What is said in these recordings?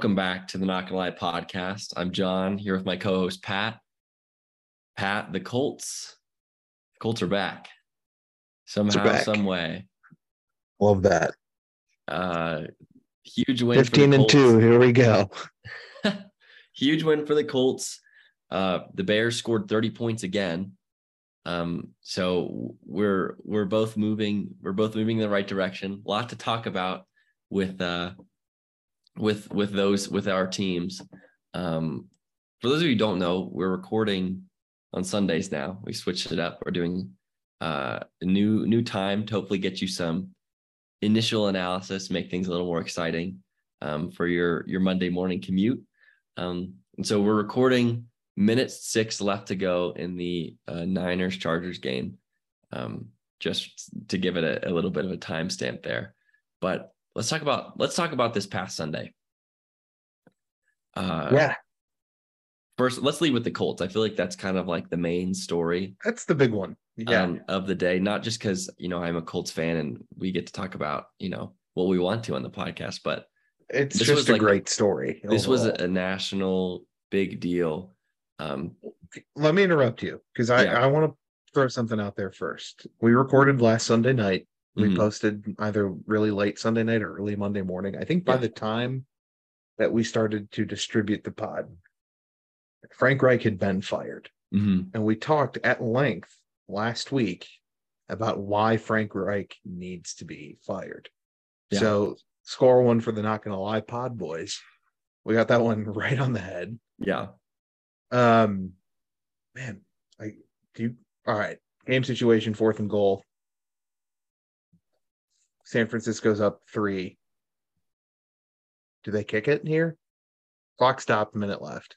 Welcome back to the Not Gonna Lie podcast. I'm John here with my co-host Pat. Pat, the Colts, the Colts are back somehow, back. some way. Love that. Uh, huge win. for the 15 and 2. Here we go. huge win for the Colts. Uh, the Bears scored 30 points again. Um, so we're we're both moving we're both moving in the right direction. A lot to talk about with uh with with those with our teams. Um, for those of you who don't know, we're recording on Sundays now. We switched it up. We're doing uh, a new new time to hopefully get you some initial analysis, make things a little more exciting um, for your your Monday morning commute. Um, and so we're recording minutes six left to go in the uh, Niners Chargers game, um, just to give it a, a little bit of a timestamp there. But let's talk about let's talk about this past Sunday. Uh, yeah, First, let's lead with the Colts. I feel like that's kind of like the main story that's the big one. Yeah. um, of the day. Not just because you know I'm a Colts fan and we get to talk about you know what we want to on the podcast, but it's just a like- great story. this was a national big deal. Um, Let me interrupt you because I, Yeah. I want to throw something out there first. We recorded last Sunday night. We mhm. posted either really late Sunday night or early Monday morning. I think by Yeah. the time that we started to distribute the pod, Frank Reich had been fired. mhm. And we talked at length last week about why Frank Reich needs to be fired. Yeah. So score one for the not gonna lie pod boys. We got that one right on the head. yeah, Um man, I do you all right. Game situation, fourth and goal. San Francisco's up three. Do they kick it here? Clock stopped, a minute left.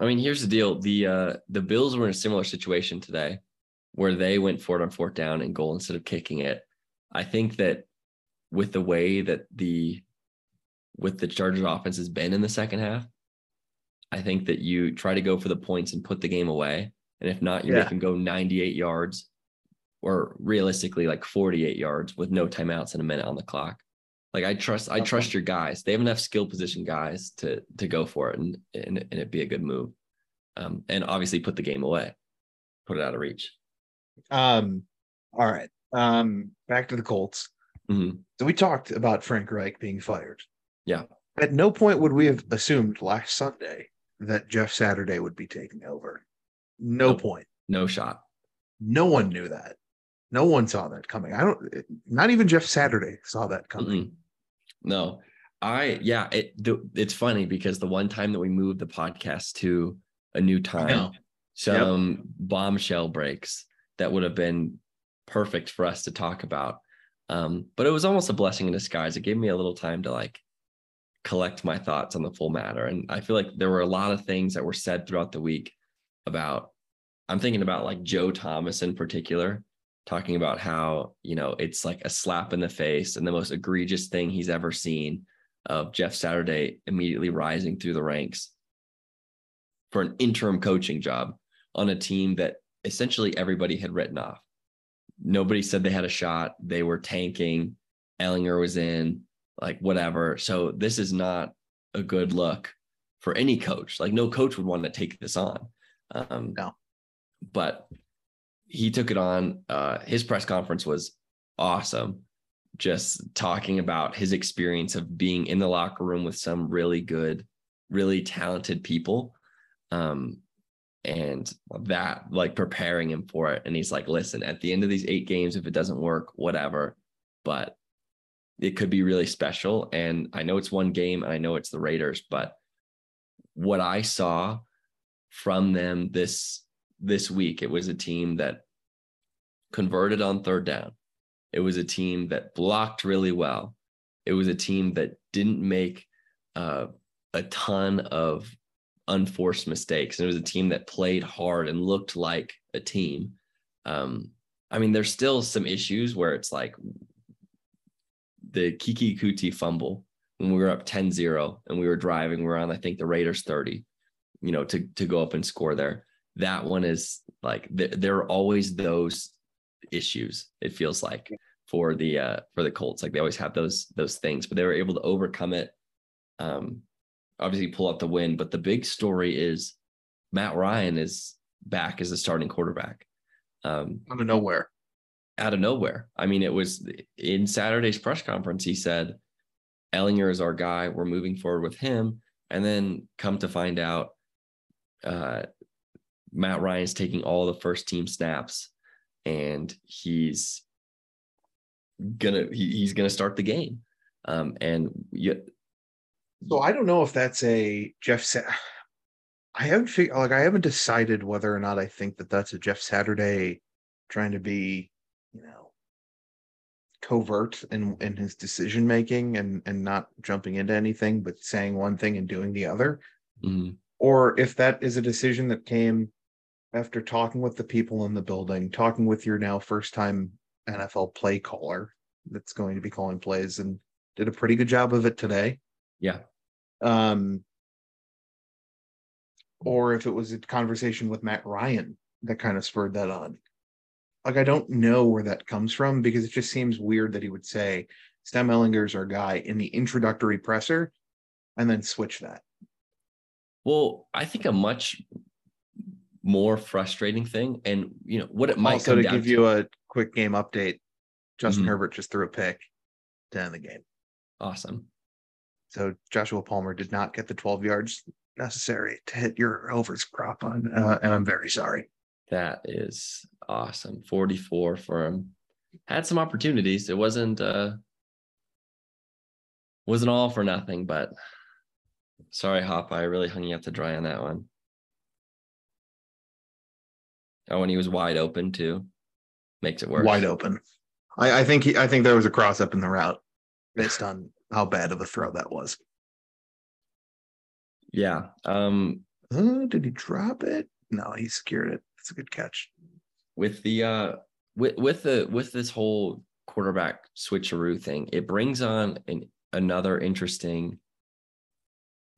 I mean, here's the deal: the uh, the Bills were in a similar situation today, where they went for it on fourth down and goal instead of kicking it. I think that with the way that the with the Chargers offense has been in the second half, I think that you try to go for the points and put the game away. And if not, you Yeah. them go 98 yards or realistically like 48 yards with no timeouts and a minute on the clock. Like I trust, I trust your guys. They have enough skill position guys to to go for it and and, and it be a good move. Um, and obviously put the game away, put it out of reach. Um, all right. Um, back to the Colts. Mhm. So we talked about Frank Reich being fired. Yeah. At no point would we have assumed last Sunday that Jeff Saturday would be taking over. No point. No shot. No one knew that. No one saw that coming. I don't. Not even Jeff Saturday saw that coming. Mm-mm. No, I yeah. It it's funny because the one time that we moved the podcast to a new time, some bombshell breaks that would have been perfect for us to talk about. Um, but it was almost a blessing in disguise. It gave me a little time to like collect my thoughts on the full matter. And I feel like there were a lot of things that were said throughout the week about, I'm thinking about like Joe Thomas in particular, talking about how, you know, it's like a slap in the face and the most egregious thing he's ever seen of Jeff Saturday immediately rising through the ranks for an interim coaching job on a team that essentially everybody had written off. Nobody said they had a shot. They were tanking. Ehlinger was in, like whatever. So this is not a good look for any coach. Like no coach would want to take this on. Um, No. But he took it on. Uh, his press conference was awesome. Just talking about his experience of being in the locker room with some really good, really talented people. Um, and that like preparing him for it. And he's like, listen, at the end of these eight games, if it doesn't work, whatever, but it could be really special. And I know it's one game and I know it's the Raiders, but what I saw from them this this week, it was a team that converted on third down. It was a team that blocked really well. It was a team that didn't make uh, a ton of unforced mistakes. And it was a team that played hard and looked like a team. Um, I mean, there's still some issues where it's like the Kiki Kuti fumble when we were up 10-0 and we were driving, we were on, I think, the Raiders 30, you know, to to go up and score there. That one is like th- there are always those issues, it feels like, for the uh for the Colts. Like they always have those those things, but they were able to overcome it um, obviously pull out the win. But the big story is Matt Ryan is back as a starting quarterback. Um, Out of nowhere. out of nowhere. I mean, it was in Saturday's press conference. He said, Ehlinger is our guy. We're moving forward with him. And then come to find out, uh, Matt Ryan's taking all the first team snaps and he's gonna he, he's gonna start the game. Um, and you, So I don't know if that's a Jeff. Sa- I haven't figured like I haven't decided whether or not I think that that's a Jeff Saturday trying to be, you know, covert in in his decision making and and not jumping into anything, but saying one thing and doing the other, mm, or if that is a decision that came after talking with the people in the building, talking with your now first time NFL play caller that's going to be calling plays and did a pretty good job of it today yeah, um, or if it was a conversation with Matt Ryan that kind of spurred that on. Like, I don't know where that comes from because it just seems weird that he would say Sam Ehlinger's our guy in the introductory presser and then switch that. Well, I think a much more frustrating thing, and you know what it might also, to give you a quick game update, Justin Mhm. Herbert just threw a pick to end the game. awesome. So Joshua Palmer did not get the 12 yards necessary to hit your overs crop on, uh, and I'm very sorry. That is awesome. 44 for him. Had some opportunities. It wasn't uh wasn't all for nothing, but sorry, Hop. I really hung you up to dry on that one. Oh, when he was wide open too. Makes it worse. wide open. I, I think he, I think there was a cross up in the route based on how bad of a throw that was. Yeah. Um Uh, did he drop it? No, he secured it. It's a good catch. with the uh with with the with this whole quarterback switcheroo thing, it brings on an another interesting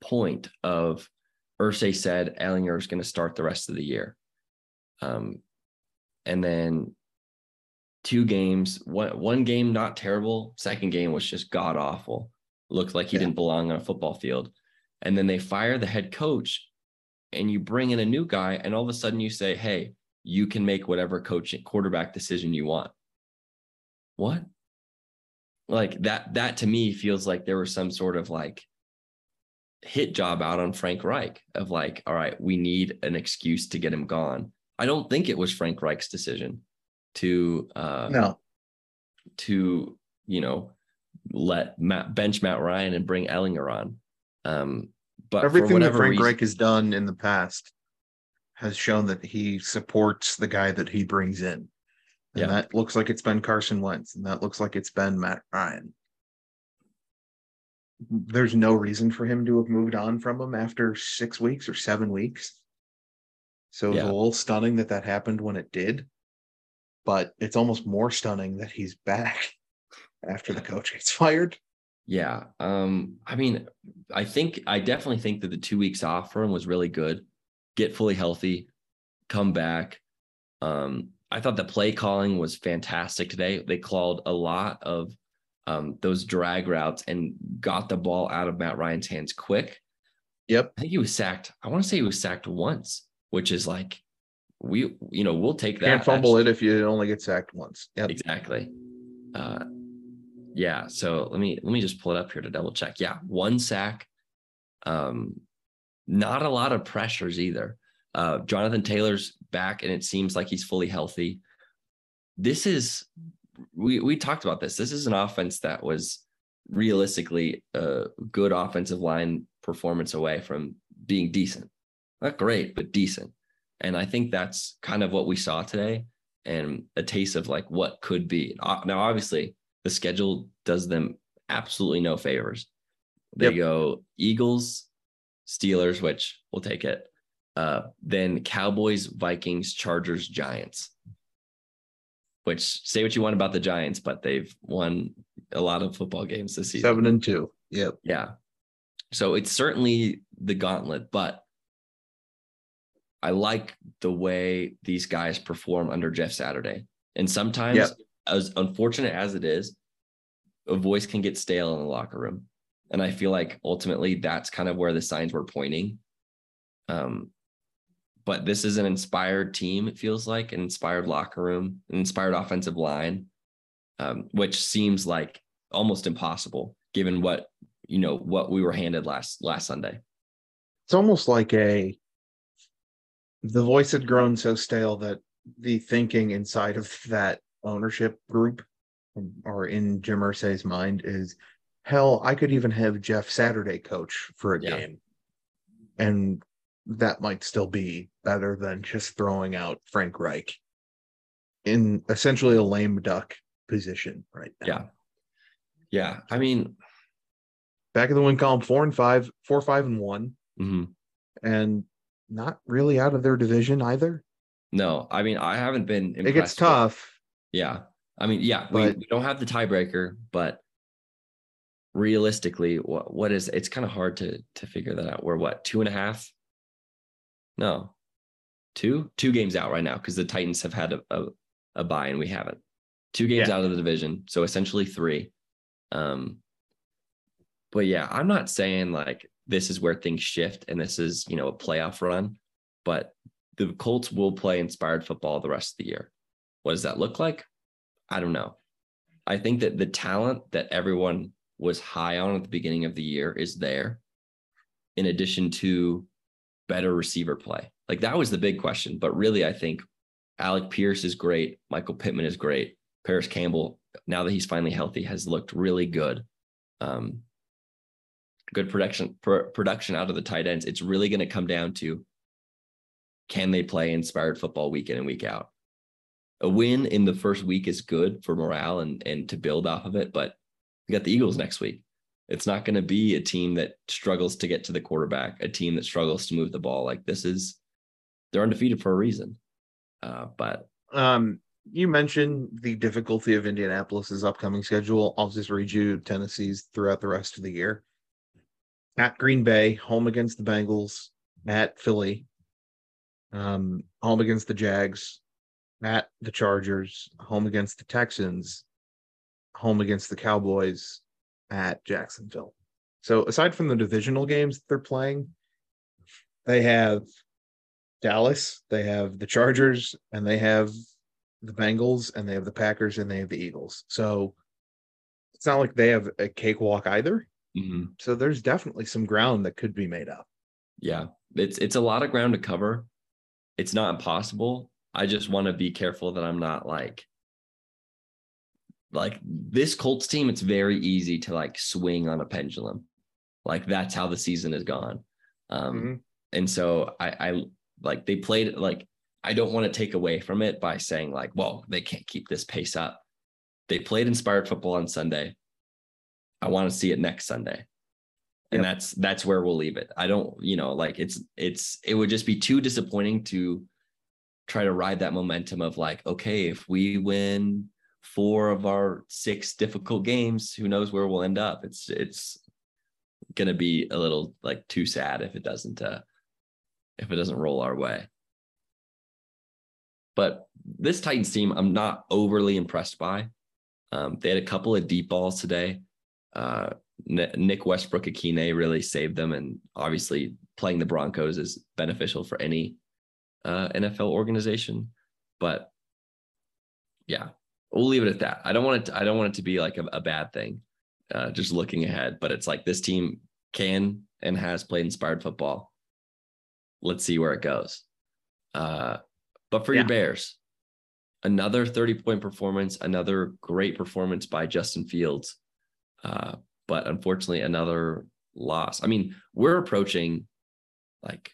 point of Irsay said Ehlinger is going to start the rest of the year. Um and then two games, one one game not terrible, second game was just god awful. Looked like he Yeah. didn't belong on a football field. And then they fire the head coach and you bring in a new guy and all of a sudden you say, "Hey, you can make whatever coaching quarterback decision you want. What? Like that that to me feels like there was some sort of like hit job out on Frank Reich of like, all right, we need an excuse to get him gone. I don't think it was Frank Reich's decision to uh No, to, you know, let Matt bench Matt Ryan and bring Ehlinger on. Um but everything that Frank reason, Reich has done in the past has shown that he supports the guy that he brings in. And Yeah. that looks like it's been Carson Wentz, and that looks like it's been Matt Ryan. There's no reason for him to have moved on from him after six weeks or seven weeks. So it was Yeah. a little stunning that that happened when it did. But it's almost more stunning that he's back after the coach gets fired. Yeah. Um, I mean, I think I definitely think that the two weeks off for him was really good. Get fully healthy, come back. Um, I thought the play calling was fantastic today. They called a lot of um, those drag routes and got the ball out of Matt Ryan's hands quick. Yep. I think he was sacked. I want to say he was sacked once, which is like we, you know, we'll take that. Can't fumble it if you only get sacked once. Yep. Exactly. Uh, yeah. So let me let me just pull it up here to double check. Yeah, one sack. Um, not a lot of pressures either. Uh, Jonathan Taylor's back, and it seems like he's fully healthy. This is we we talked about this. This is an offense that was realistically a good offensive line performance away from being decent. Not great, but decent. And I think that's kind of what we saw today and a taste of like what could be. Now, obviously, the schedule does them absolutely no favors. They Yep. go Eagles, Steelers, which we'll take it. Uh, then Cowboys, Vikings, Chargers, Giants. Which say what you want about the Giants, but they've won a lot of football games this season. Seven and two. Yep. Yeah. So it's certainly the gauntlet, but I like the way these guys perform under Jeff Saturday. And sometimes, Yep. as unfortunate as it is, a voice can get stale in the locker room. And I feel like ultimately that's kind of where the signs were pointing. Um, but this is an inspired team, it feels like, an inspired locker room, an inspired offensive line, um, which seems like almost impossible given what you know what we were handed last last Sunday. It's almost like a the voice had grown so stale that the thinking inside of that ownership group or in Jim Irsay's mind is hell, I could even have Jeff Saturday coach for a Yeah. game. And that might still be better than just throwing out Frank Reich in essentially a lame duck position right now. Yeah. Yeah. I mean, Back of the win column, four and five, four, five, and one, mhm. and not really out of their division either. no, I mean, I haven't been It gets with- tough. Yeah. I mean, yeah, we, But- we don't have the tiebreaker, but realistically, what what is it's kind of hard to to figure that out. We're what, two and a half? No. Two? Two games out right now because the Titans have had a, a, a bye and we haven't. Two games Yeah. out of the division. So essentially three. Um but yeah, I'm not saying like this is where things shift and this is, you know, a playoff run, but the Colts will play inspired football the rest of the year. What does that look like? I don't know. I think that the talent that everyone was high on at the beginning of the year is there, in addition to better receiver play. Like that was the big question. But really, I think Alec Pierce is great. Michael Pittman is great. Parris Campbell, now that he's finally healthy, has looked really good. Um, good production pr- production out of the tight ends. It's really going to come down to can they play inspired football week in and week out? A win in the first week is good for morale and and to build off of it, but we got the Eagles next week. It's not going to be a team that struggles to get to the quarterback, a team that struggles to move the ball. Like this is, they're undefeated for a reason. Uh, but Um, you mentioned the difficulty of Indianapolis's upcoming schedule. I'll just read you Tennessee's throughout the rest of the year. At Green Bay, home against the Bengals, at Philly, um, home against the Jags, at the Chargers, home against the Texans, home against the Cowboys, at Jacksonville. So aside from the divisional games they're playing, they have Dallas, they have the Chargers, and they have the Bengals, and they have the Packers, and they have the Eagles. So it's not like they have a cakewalk either. Mhm, So there's definitely some ground that could be made up. yeah, it's it's a lot of ground to cover. It's not impossible. I just want to be careful that I'm not like like this Colts team. It's very easy to like swing on a pendulum. Like that's how the season has gone. Um, Mhm. and so I, I like they played like I don't want to take away from it by saying like, well, they can't keep this pace up. They played inspired football on Sunday. I want to see it next Sunday. And Yep. that's that's where we'll leave it. I don't, you know, like it's it's it would just be too disappointing to try to ride that momentum of like, okay, if we win four of our six difficult games, who knows where we'll end up? It's it's gonna be a little like too sad if it doesn't uh if it doesn't roll our way. But this Titans team, I'm not overly impressed by. Um, they had a couple of deep balls today. Uh, Nick Westbrook-Ikhine really saved them, and obviously playing the Broncos is beneficial for any uh, NFL organization. But yeah, we'll leave it at that. I don't want it. To, I don't want it to be like a, a bad thing. Uh, just looking ahead, but it's like this team can and has played inspired football. Let's see where it goes. Uh, but for your Bears, another 30 point performance, another great performance by Justin Fields. Uh, but unfortunately, another loss. I mean, we're approaching like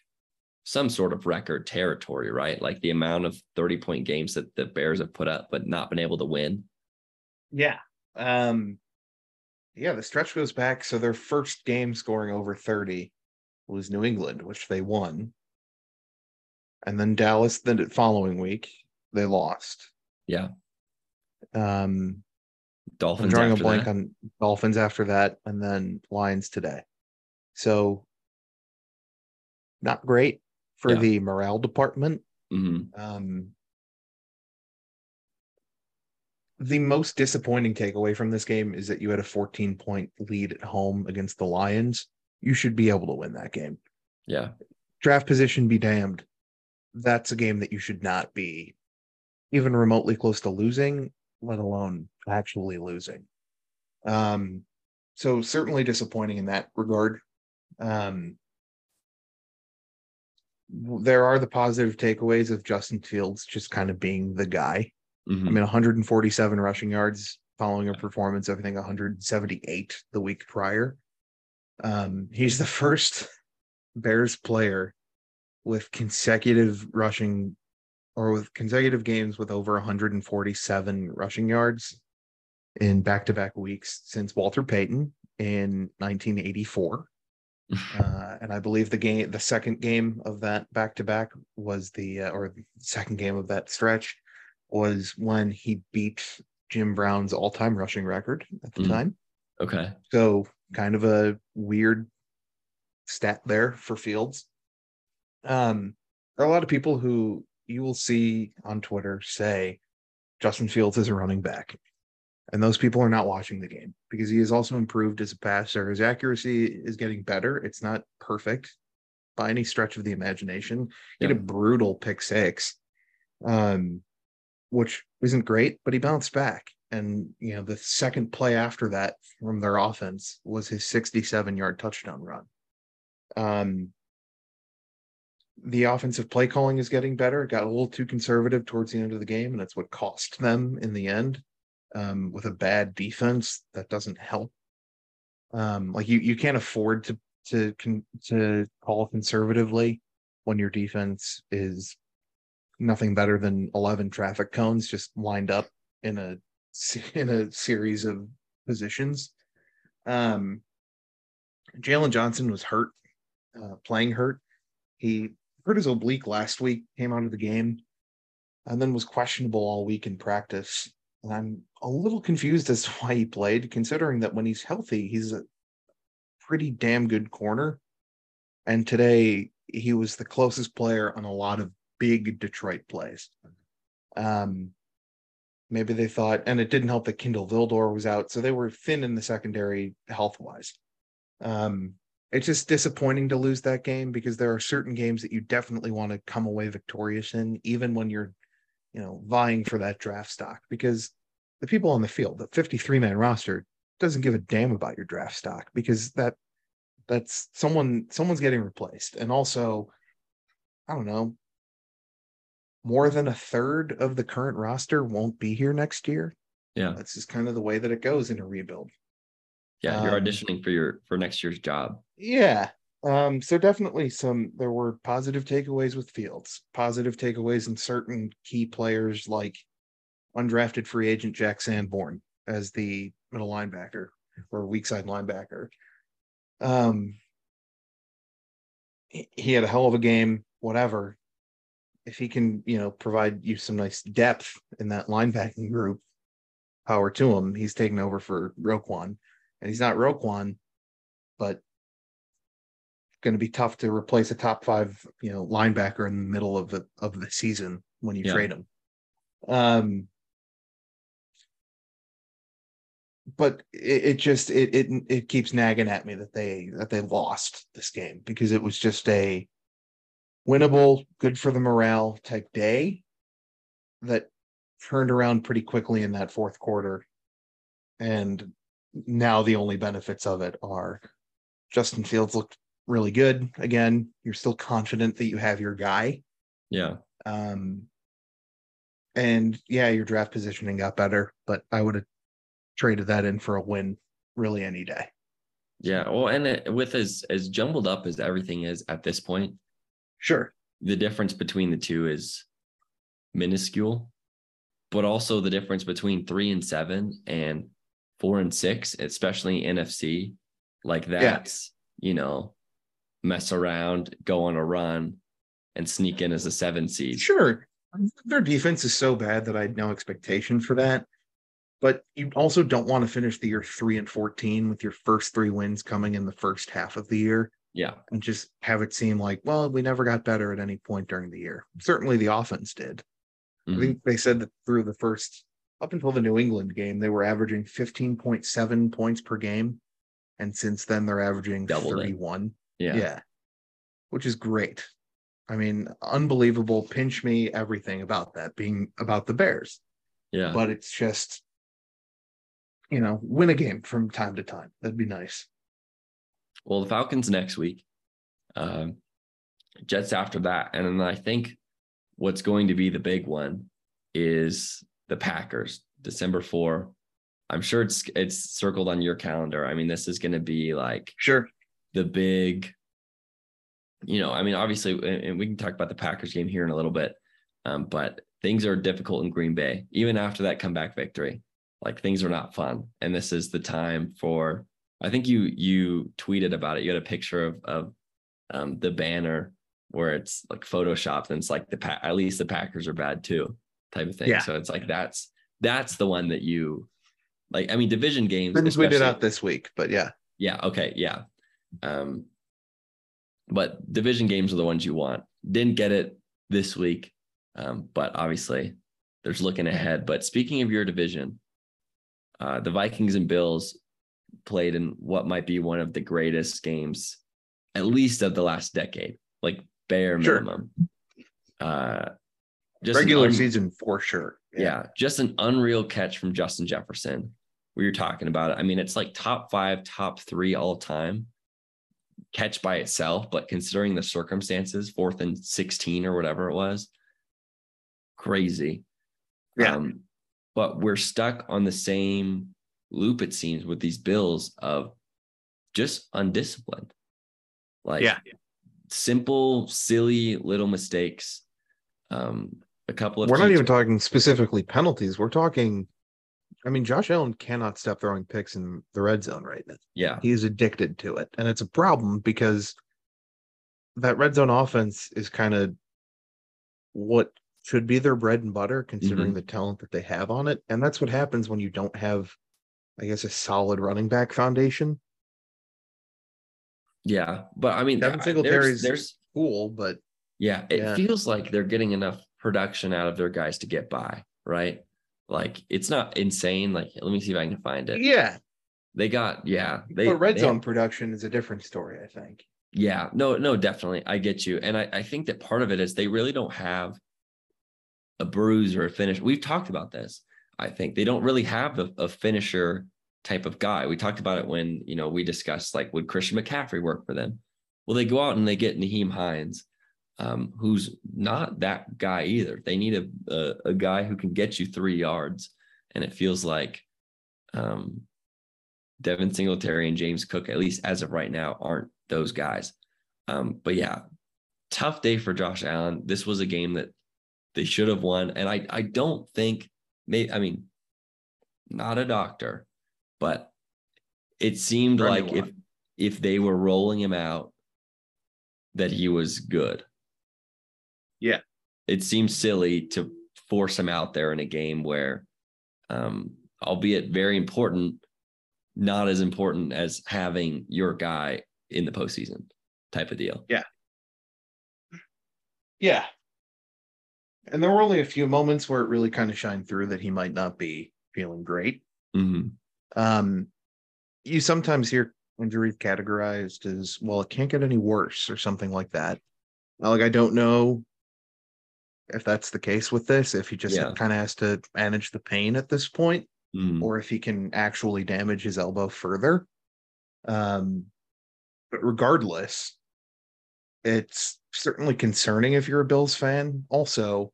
some sort of record territory, right? Like the amount of 30 point games that the Bears have put up, but not been able to win. Yeah. Um yeah, the stretch goes back. So their first game scoring over 30 was New England, which they won. And then Dallas, then the following week, they lost. Yeah. Um I'm Dolphins drawing a blank that. on Dolphins after that, and then Lions today. So not great for Yeah. the morale department. Mhm. Um the most disappointing takeaway from this game is that you had a 14 point lead at home against the Lions. You should be able to win that game. Yeah. Draft position be damned. That's a game that you should not be even remotely close to losing, let alone actually losing. Um, so certainly disappointing in that regard. Um, there are the positive takeaways of Justin Fields just kind of being the guy. Mhm. I mean, 147 rushing yards following a performance of I think 178 the week prior. Um, he's the first Bears player with consecutive rushing or with consecutive games with over 147 rushing yards in back-to-back weeks since Walter Payton in 1984. Uh, and I believe the game, the second game of that back-to-back was the, uh, or the second game of that stretch was when he beat Jim Brown's all-time rushing record at the Mhm. time. okay. So kind of a weird stat there for Fields. Um, there are a lot of people who you will see on Twitter say Justin Fields is a running back. And those people are not watching the game because he has also improved as a passer. His accuracy is getting better. It's not perfect by any stretch of the imagination. He had a brutal pick six, um, which isn't great, but he bounced back. And you know, the second play after that from their offense was his 67 yard touchdown run. Um, the offensive play calling is getting better. It got a little too conservative towards the end of the game, and that's what cost them in the end. Um, with a bad defense, that doesn't help. Um, like you, you can't afford to to to call conservatively when your defense is nothing better than 11 traffic cones just lined up in a in a series of positions. Um, Jaylon Johnson was hurt, uh, playing hurt. He hurt his oblique last week, came out of the game, and then was questionable all week in practice. And I'm a little confused as to why he played, considering that when he's healthy, he's a pretty damn good corner. And today he was the closest player on a lot of big Detroit plays. Um, maybe they thought, and it didn't help that Kindell Vildor was out, so they were thin in the secondary health wise. Um, it's just disappointing to lose that game because there are certain games that you definitely want to come away victorious in, even when you're, you know, vying for that draft stock. Because the people on the field, the 53 man roster, doesn't give a damn about your draft stock because that that's someone someone's getting replaced, and also, I don't know, more than a third of the current roster won't be here next year. Yeah. That's just kind of the way that it goes in a rebuild. Yeah. You're Um, auditioning for your for next year's job. Yeah. Um, so definitely some there were positive takeaways with Fields, positive takeaways in certain key players like undrafted free agent Jack Sanborn as the middle linebacker or weak side linebacker. Um he, he had a hell of a game, whatever. If he can, you know, provide you some nice depth in that linebacking group, power to him. He's taken over for Roquan. And he's not Roquan, but going to be tough to replace a top five, you know, linebacker in the middle of the of the season when you Yeah. trade him. Um, but it, it just it, it it keeps nagging at me that they that they lost this game because it was just a winnable, good for the morale type day that turned around pretty quickly in that fourth quarter, and now the only benefits of it are Justin Fields looked really good again. You're still confident that you have your guy. Yeah. Um, and yeah, your draft positioning got better, but I would have traded that in for a win really any day. Yeah. Well, and it, with as as jumbled up as everything is at this point, Sure. the difference between the two is minuscule, but also the difference between three and seven and four and six, especially NFC, like that's you know, mess around, go on a run, and sneak in as a seven seed. Sure. Their defense is so bad that I had no expectation for that. But you also don't want to finish the year three and 14 with your first three wins coming in the first half of the year Yeah. and just have it seem like, well, we never got better at any point during the year. Certainly the offense did. I Mhm. think they said that through the first up until the New England game, they were averaging 15.7 points per game. And since then, they're averaging Doubled it. 31. Yeah. yeah. Which is great. I mean, unbelievable. Pinch me everything about that being about the Bears. Yeah. But it's just, you know, win a game from time to time. That'd be nice. Well, the Falcons next week, um, Jets after that, and then I think what's going to be the big one is the Packers, December four. I'm sure it's it's circled on your calendar. I mean, this is going to be like Sure. The big, you know, I mean, obviously, and we can talk about the Packers game here in a little bit, um, but things are difficult in Green Bay, even after that comeback victory. Like things are not fun, and this is the time for. I think you you tweeted about it. You had a picture of of um, the banner where it's like photoshopped, and it's like the pa- at least the Packers are bad too, type of thing. Yeah. So it's like that's that's the one that you like. I mean, division games. Things we did out this week, but yeah. yeah. Okay. Yeah. Um, but division games are the ones you want. Didn't get it this week, um, but obviously there's looking ahead. But speaking of your division, uh, the Vikings and Bills played in what might be one of the greatest games, at least of the last decade, like bare Sure. minimum. Uh, just Regular un- season for sure. yeah, just an unreal catch from Justin Jefferson. We were talking about it. I mean, it's like top five, top three all time catch by itself, but considering the circumstances, fourth and 16 or whatever it was, crazy. Yeah. Um, but we're stuck on the same loop, it seems, with these bills of just undisciplined. Like Yeah. simple, silly little mistakes. Um, a couple of We're not even talking specifically penalties. We're talking, I mean, Josh Allen cannot stop throwing picks in the red zone right now. yeah. He is addicted to it. And it's a problem because that red zone offense is kind of what should be their bread and butter, considering mm-hmm. the talent that they have on it. And that's what happens when you don't have, I guess, a solid running back foundation. Yeah, but I mean, Devin I- Singletary's- there's, there's Cool, but yeah, it Yeah. feels like they're getting enough production out of their guys to get by, right? Like it's not insane. Like let me see if I can find it. yeah. They got yeah, they but red they zone production is a different story, I think. yeah, no, no, definitely, I get you, and I I think that part of it is they really don't have a bruise or a finish. We've talked about this. I think they don't really have a, a finisher type of guy. We talked about it when you know we discussed like would Christian McCaffrey work for them? Well, they go out and they get Nyheim Hines, um, who's not that guy either. They need a, a a guy who can get you three yards, and it feels like um, Devin Singletary and James Cook, at least as of right now, aren't those guys. Um, but yeah, tough day for Josh Allen. This was a game that they should have won, and I I don't think may I mean, not a doctor, but it seemed like if if they were rolling him out, that he was good. It seems silly to force him out there in a game where, um, albeit very important, not as important as having your guy in the postseason type of deal. Yeah. Yeah. And there were only a few moments where it really kind of shined through that he might not be feeling great. Mhm. Um, you sometimes hear injuries categorized as well, it can't get any worse or something like that. Like I don't know if that's the case with this, if he just Yeah. kind of has to manage the pain at this point, Mhm. or if he can actually damage his elbow further. Um, but regardless, it's certainly concerning if you're a Bills fan. Also,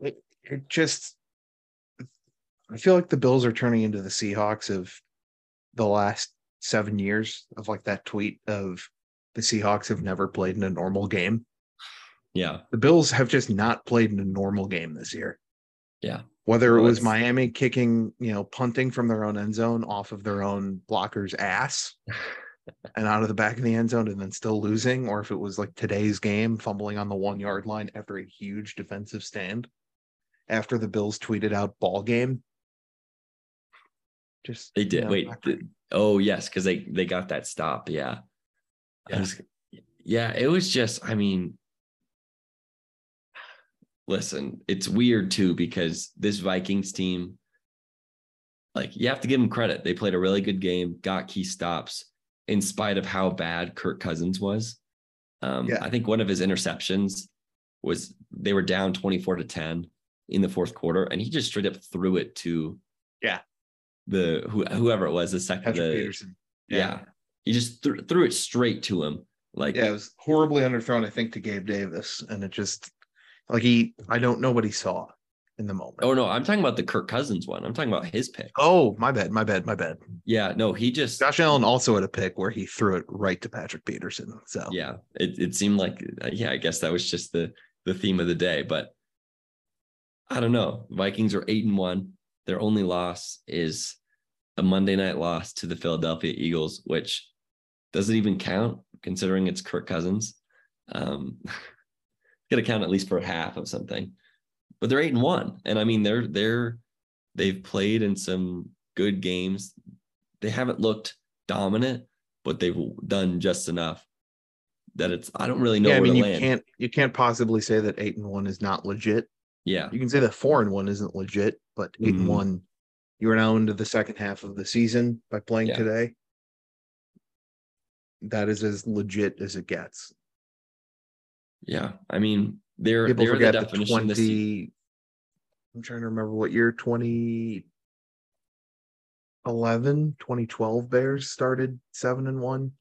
it, it just, I feel like the Bills are turning into the Seahawks of the last seven years of like that tweet of the Seahawks have never played in a normal game. Yeah. The Bills have just not played in a normal game this year. Yeah. Whether it was Miami kicking, you know, punting from their own end zone off of their own blocker's ass and out of the back of the end zone and then still losing, or if it was like today's game, fumbling on the one yard line after a huge defensive stand after the Bills tweeted out ball game. Just They you did. know, Wait. not th- oh yes, because they they got that stop. Yeah. Yeah. was- yeah. It was just. I mean, listen, it's weird too because this Vikings team, like you have to give them credit. They played a really good game, got key stops in spite of how bad Kirk Cousins was. Um, Yeah. I think one of his interceptions was they were down 24 to 10 in the fourth quarter, and he just straight up threw it to Yeah. the who, whoever it was, the second the, Peterson. yeah. He just threw threw it straight to him. Like Yeah, it was horribly underthrown, I think, to Gabe Davis. And it just like he I don't know what he saw in the moment. oh no, I'm talking about the Kirk Cousins one. I'm talking about his pick. Oh, my bad, my bad, my bad. Yeah, no, he just Josh Allen also had a pick where he threw it right to Patrick Peterson. So yeah it, it seemed like uh, yeah i guess that was just the the theme of the day but i don't know vikings are eight and one their only loss is a monday night loss to the philadelphia eagles which doesn't even count considering it's kirk cousins um gonna count at least for half of something but they're eight and one and i mean they're they're they've played in some good games they haven't looked dominant but they've done just enough that it's I don't really know yeah, I mean to you land. can't you can't possibly say that eight and one is not legit. Yeah, You can say that four and one isn't legit, but 8 Mhm. and one, you are now into the second half of the season by playing Yeah. today. That is as legit as it gets. Yeah. I mean, they're People they're the the definition. year. 20 I'm trying to remember what year 2011, 2012 Bears started seven and one,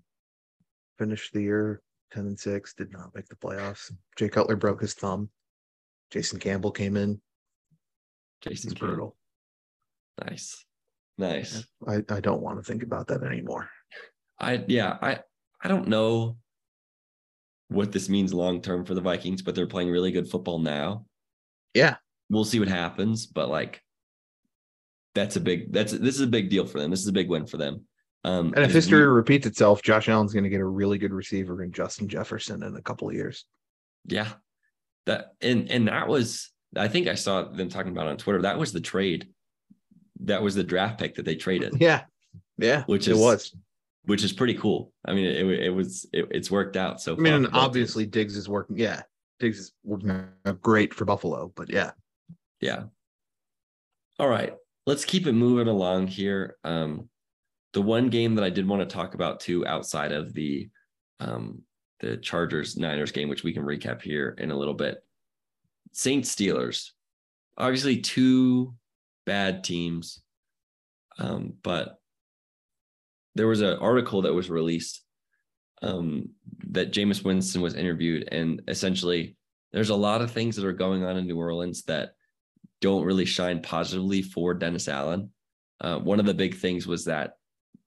finished the year 10 and six, did not make the playoffs. Jay Cutler broke his thumb. Jason Campbell came in. Jason's brutal. Nice, nice. I, I don't want to think about that anymore. I yeah. I I don't know what this means long term for the Vikings, but they're playing really good football now. Yeah. We'll see what happens, but like that's a big that's this is a big deal for them. This is a big win for them. Um And if history we- repeats itself, Josh Allen's going to get a really good receiver in Justin Jefferson in a couple of years. Yeah. That and and that was I think I saw them talking about on Twitter. That was the trade. That was the draft pick that they traded, Yeah. Yeah. Which it is- was. Which is pretty cool. I mean, it, it was it, it's worked out so I mean, and obviously. Diggs is working. Yeah. Diggs is working great for Buffalo, but yeah. Yeah. All right. Let's keep it moving along here. Um the one game that I did want to talk about too outside of the um the Chargers Niners game, which we can recap here in a little bit. Saints Steelers. Obviously two bad teams. Um, but there was an article that was released um, that Jameis Winston was interviewed, and essentially there's a lot of things that are going on in New Orleans that don't really shine positively for Dennis Allen. Uh, one of the big things was that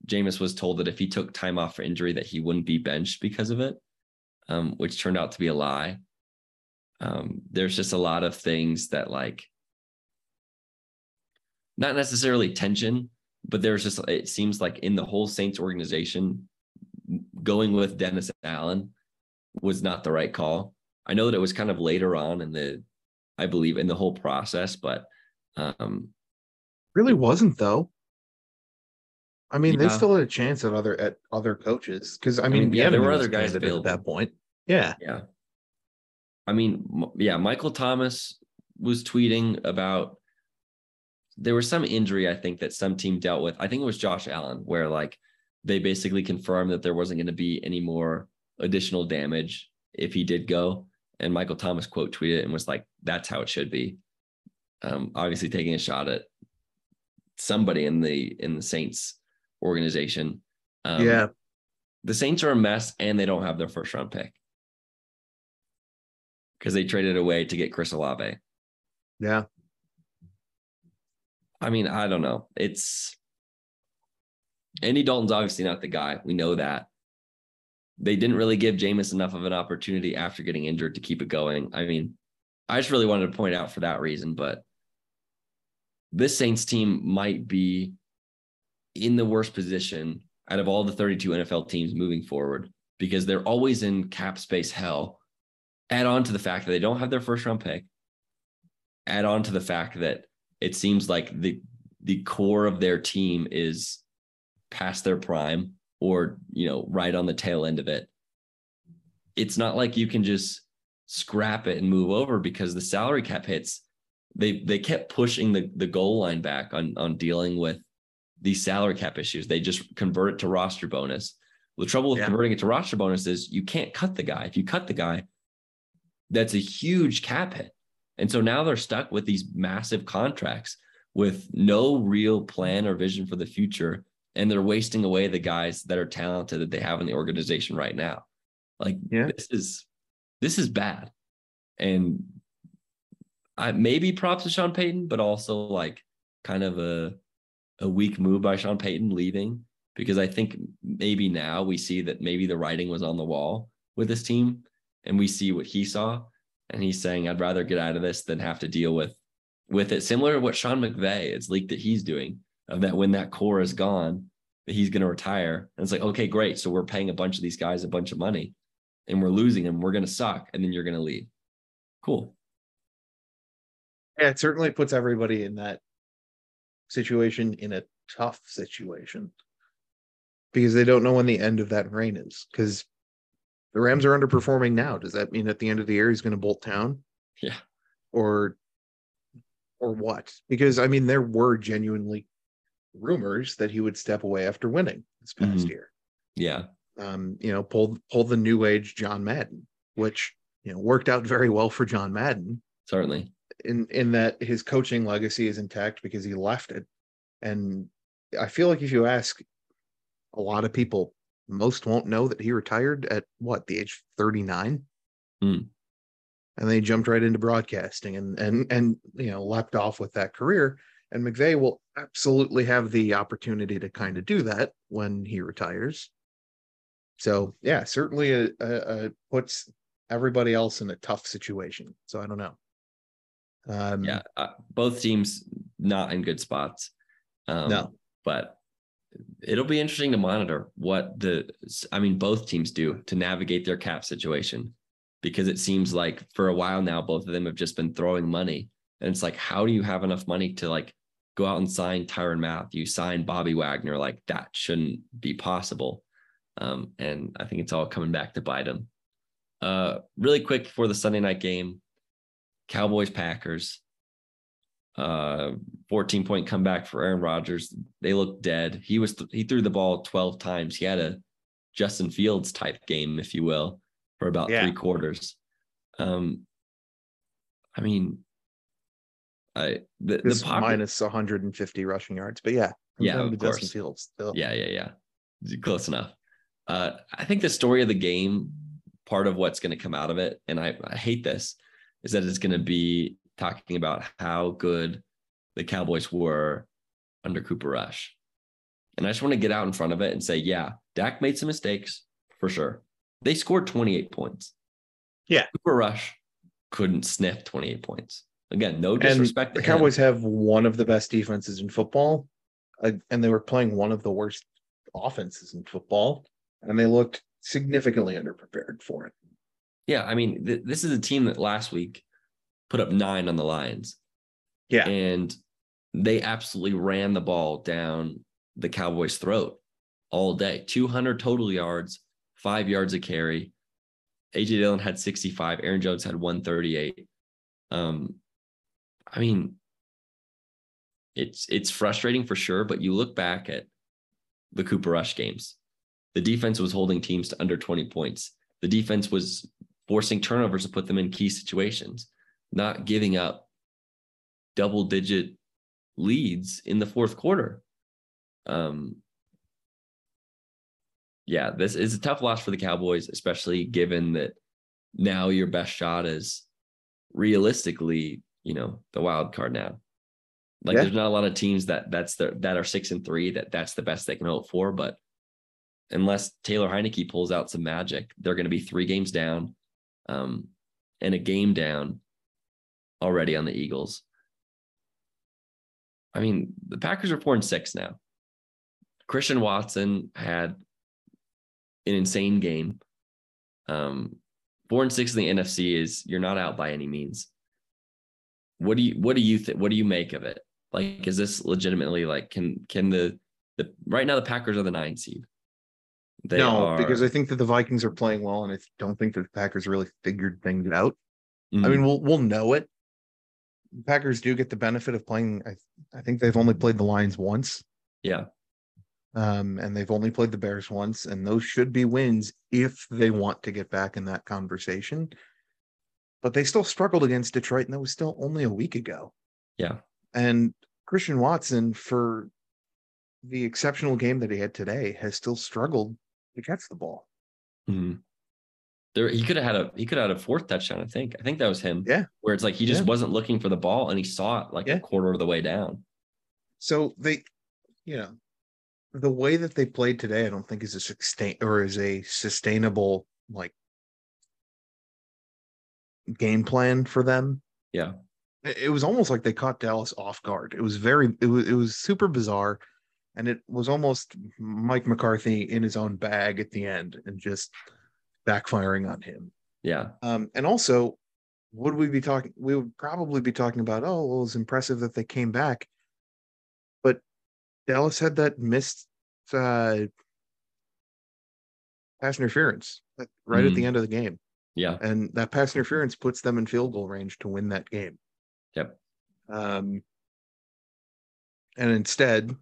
Jameis was told that if he took time off for injury, that he wouldn't be benched because of it, um, which turned out to be a lie. Um, there's just a lot of things that like not necessarily tension, but there's just it seems like in the whole Saints organization, going with Dennis Allen was not the right call. I know that it was kind of later on in the, I believe in the whole process, but um, Really wasn't though. I mean, they still had a chance at other at other coaches because I mean, mean, yeah, there were other guys at that point. Yeah, Yeah. I mean, yeah, Michael Thomas was tweeting about there was some injury, I think, that some team dealt with. I think it was Josh Allen, where like they basically confirmed that there wasn't going to be any more additional damage if he did go. And Michael Thomas quote tweeted and was like, that's how it should be. Um, obviously taking a shot at somebody in the in the Saints organization. Um, yeah. the Saints are a mess and they don't have their first round pick because they traded away to get Chris Olave. Yeah. I mean, I don't know. It's Andy Dalton's obviously not the guy. We know that. They didn't really give Jameis enough of an opportunity after getting injured to keep it going. I mean, I just really wanted to point out for that reason, but this Saints team might be in the worst position out of all the 32 NFL teams moving forward because they're always in cap space hell. Add on to the fact that they don't have their first round pick. Add on to the fact that it seems like the the core of their team is past their prime or you know right on the tail end of it. It's not like you can just scrap it and move over because the salary cap hits. They they kept pushing the the goal line back on on dealing with these salary cap issues. They just convert it to roster bonus. The trouble with yeah. converting it to roster bonus is you can't cut the guy. If you cut the guy, that's a huge cap hit. And so now they're stuck with these massive contracts with no real plan or vision for the future. And they're wasting away the guys that are talented that they have in the organization right now. Like yeah. this is this is bad. And I maybe props to Sean Payton, but also like kind of a a weak move by Sean Payton leaving because I think maybe now we see that maybe the writing was on the wall with this team and we see what he saw and he's saying I'd rather get out of this than have to deal with with it. Similar to what Sean McVay it's leaked that he's doing of that when that core is gone that he's going to retire. And it's like okay great. So we're paying a bunch of these guys a bunch of money and we're losing them. We're going to suck and then you're going to leave. Cool. Yeah it certainly puts everybody in that situation in a tough situation because they don't know when the end of that reign is because the Rams are underperforming now. Does that mean at the end of the year he's going to bolt town? Yeah. Or or what? Because I mean, there were genuinely rumors that he would step away after winning this past mm-hmm. year. Yeah. Um, you know, pull pull the new age John Madden, which you know worked out very well for John Madden. Certainly. In in that his coaching legacy is intact because he left it. And I feel like if you ask a lot of people most won't know that he retired at what the age 39 mm. and they jumped right into broadcasting and and and you know leapt off with that career. And McVay will absolutely have the opportunity to kind of do that when he retires. So yeah certainly a, a, a puts everybody else in a tough situation. So i don't know. Um yeah uh, both teams not in good spots. Um no. but it'll be interesting to monitor what the I mean both teams do to navigate their cap situation because it seems like for a while now both of them have just been throwing money and it's like how do you have enough money to like go out and sign Tyrann Mathieu, sign Bobby Wagner like that shouldn't be possible. Um, and I think it's all coming back to them. Uh, really quick before the Sunday night game, Cowboys Packers uh 14 point comeback for Aaron Rodgers. They looked dead. He was he threw the ball 12 times. He had a Justin Fields type game, if you will, for about yeah. three quarters. Um I mean I the, the pocket, minus 150 rushing yards, but yeah, yeah, of course. Justin Fields still. Yeah, yeah, yeah. Close enough. Uh I think the story of the game, part of what's going to come out of it, and I, I hate this, is that it's going to be talking about how good the Cowboys were under Cooper Rush. And I just want to get out in front of it and say, yeah, Dak made some mistakes for sure. They scored 28 points. Yeah. Cooper Rush couldn't sniff 28 points. Again, no disrespect. And the Cowboys have one of the best defenses in football, uh, and they were playing one of the worst offenses in football, and they looked significantly underprepared for it. Yeah, I mean, th- this is a team that last week put up nine on the Lions. Yeah. And they absolutely ran the ball down the Cowboys' throat all day 200 total yards, five yards a carry. AJ Dillon had 65. Aaron Jones had 138. Um, I mean, it's it's frustrating for sure, but you look back at the Cooper Rush games. The defense was holding teams to under 20 points. The defense was forcing turnovers to put them in key situations not giving up double digit leads in the fourth quarter. Um, yeah, this is a tough loss for the Cowboys, especially given that now your best shot is realistically, you know, the wild card now. Like yeah. there's not a lot of teams that that's the that are six and three that that's the best they can hope for. But unless Taylor Heinicke pulls out some magic, they're going to be three games down, um, and a game down already on the Eagles. I mean, the Packers are four and six now. Christian Watson had an insane game. Um, four and six in the NFC is you're not out by any means. What do you what do you think? What do you make of it? Like, is this legitimately like can can the the right now the Packers are the nine seed? They no, are, because I think that the Vikings are playing well, and I don't think that the Packers really figured things out. I Mhm. mean, we'll we'll know it. Packers do get the benefit of playing. I I think they've only played the Lions once, yeah, um, and they've only played the Bears once, and those should be wins if they want to get back in that conversation. But they still struggled against Detroit, and that was still only a week ago. yeah, And Christian Watson, for the exceptional game that he had today, has still struggled to catch the ball. Mhm. There, he could have had a he could have had a fourth touchdown. I think. I think that was him. Yeah. Where it's like he just Yeah. wasn't looking for the ball and he saw it like Yeah. a quarter of the way down. So they, you know, the way that they played today, I don't think is a sustain or is a sustainable like game plan for them. Yeah. It, it was almost like they caught Dallas off guard. It was very, it was, it was super bizarre, and it was almost Mike McCarthy in his own bag at the end and just backfiring on him. Yeah. Um, and also, would we be talking? We would probably be talking about, oh, well, it's impressive that they came back, but Dallas had that missed uh, pass interference like, right at the Mm. end of the game, Yeah. and that pass interference puts them in field goal range to win that game. Yep. Um, and instead,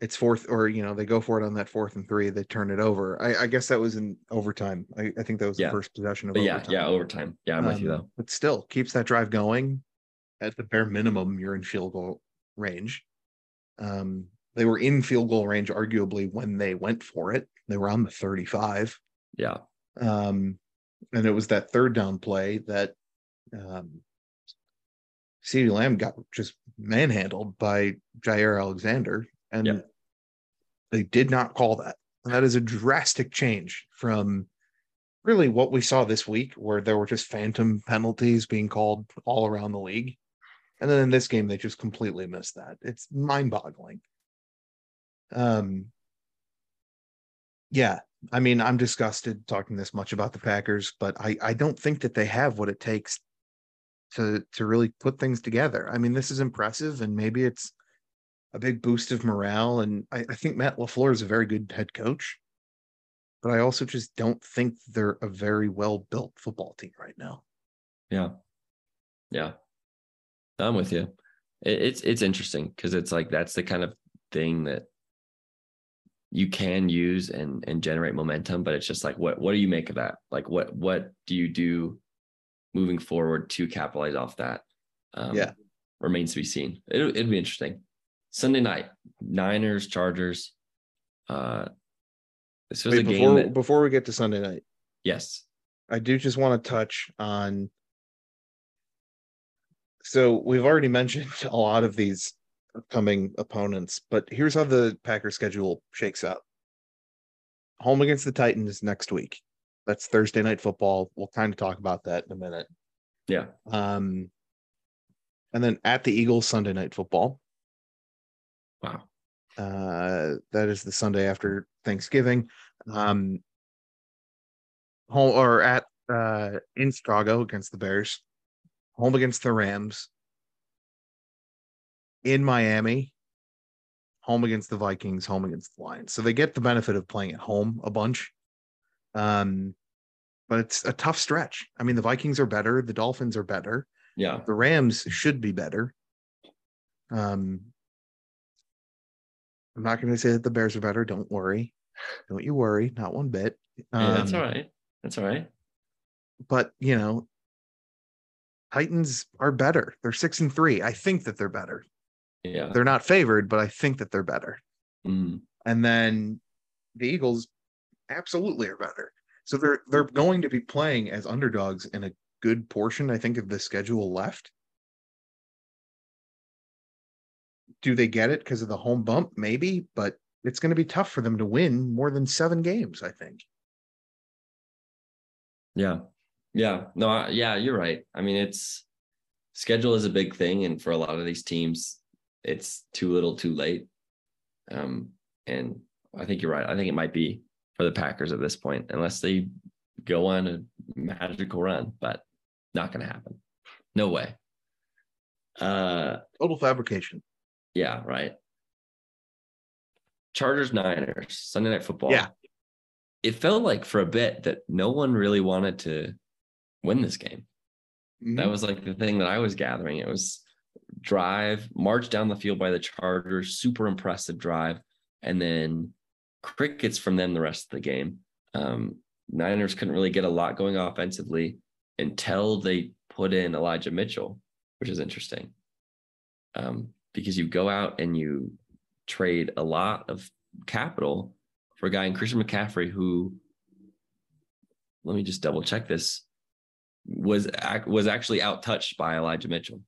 it's fourth, or you know, they go for it on that fourth and three. They turn it over. I, I guess that was in overtime. I, I think that was Yeah. the first possession of But overtime. yeah, overtime. Yeah, I'm with you Um, though. But still keeps that drive going. At the bare minimum, you're in field goal range. Um, they were in field goal range, arguably, when they went for it. They were on the 35. Yeah. Um, and it was that third down play that um CeeDee Lamb got just manhandled by Jaire Alexander. And they did not call that. And that is a drastic change from really what we saw this week, where there were just phantom penalties being called all around the league. And then in this game, they just completely missed that. It's mind boggling. Um, yeah, I mean, I'm disgusted talking this much about the Packers, but I, I don't think that they have what it takes to to really put things together. I mean, this is impressive, and maybe it's a big boost of morale. And I, I think Matt LaFleur is a very good head coach, but I also just don't think they're a very well built football team right now. Yeah. Yeah. I'm with you. It, it's it's interesting because it's like that's the kind of thing that you can use and and generate momentum, but it's just like what what do you make of that? Like what what do you do moving forward to capitalize off that? Um, Yeah. remains to be seen. It, it'd be interesting. Sunday night, Niners, Chargers. Uh, this was Wait, a game before that before we get to Sunday night, yes, I do just want to touch on. So we've already mentioned a lot of these upcoming opponents, but here's how the Packers schedule shakes out. Home against the Titans next week. That's Thursday night football. We'll kind of talk about that in a minute. yeah, Um, and then at the Eagles Sunday night football. Wow, Uh, that is the Sunday after Thanksgiving. Um, home or at uh in Chicago against the Bears, home against the Rams, in Miami, home against the Vikings, home against the Lions. So they get the benefit of playing at home a bunch. Um, but it's a tough stretch. I mean, the Vikings are better, the Dolphins are better, yeah, the Rams should be better. Um, I'm not going to say that the Bears are better. Don't worry. Don't you worry. Not one bit. yeah. That's Um, all right. That's all right. But, you know, Titans are better. They're six and three. I think that they're better. Yeah. They're not favored, but I think that they're better. Mm, And then the Eagles absolutely are better. So they're they're going to be playing as underdogs in a good portion, I think, of the schedule left. Do they get it because of the home bump? Maybe, but it's going to be tough for them to win more than seven games, I think. yeah. Yeah. No, I, yeah, you're right. I mean, it's schedule is a big thing. And for a lot of these teams, it's too little too late. Um, and I think you're right. I think it might be for the Packers at this point, unless they go on a magical run, but not going to happen. No way. Uh, Total fabrication. Yeah, right. Chargers Niners Sunday Night Football. Yeah. it felt like for a bit that no one really wanted to win this game. That was like the thing that I was gathering. It was drive, march down the field by the Chargers, super impressive drive, and then crickets from them the rest of the game. Um, Niners couldn't really get a lot going offensively until they put in Elijah Mitchell, which is interesting. Um, because you go out and you trade a lot of capital for a guy in Christian McCaffrey who let me just double check this was was actually out touched by Elijah Mitchell.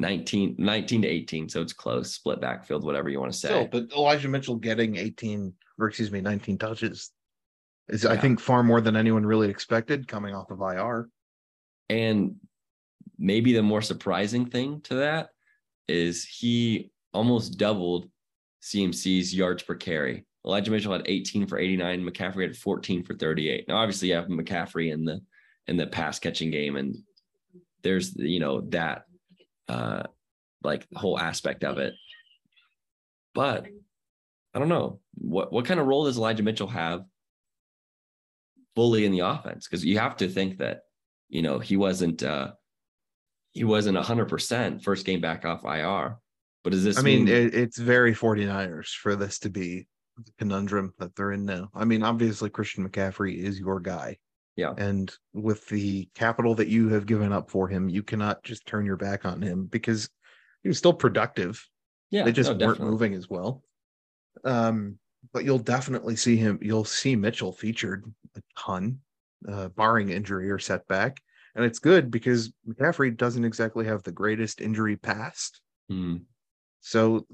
19, 19 to 18. So it's close, split backfield, whatever you want to say. Still, but Elijah Mitchell getting 18 or excuse me, 19 touches is I think far more than anyone really expected coming off of IR. And maybe the more surprising thing to that is he almost doubled CMC's yards per carry. Elijah Mitchell had 18 for 89. McCaffrey had 14 for 38. Now, obviously, you have McCaffrey in the in the pass catching game, and there's you know that uh like whole aspect of it. But I don't know what what kind of role does Elijah Mitchell have fully in the offense? Because you have to think that you know he wasn't uh he wasn't hundred percent first game back off IR. But is this I mean, mean- it, it's very 49ers for this to be the conundrum that they're in now. I mean, obviously, Christian McCaffrey is your guy. Yeah. And with the capital that you have given up for him, you cannot just turn your back on him because he was still productive. yeah, they just no, weren't moving as well. Um, but you'll definitely see him. You'll see Mitchell featured a ton, uh, barring injury or setback, and it's good because McCaffrey doesn't exactly have the greatest injury past. Hmm. So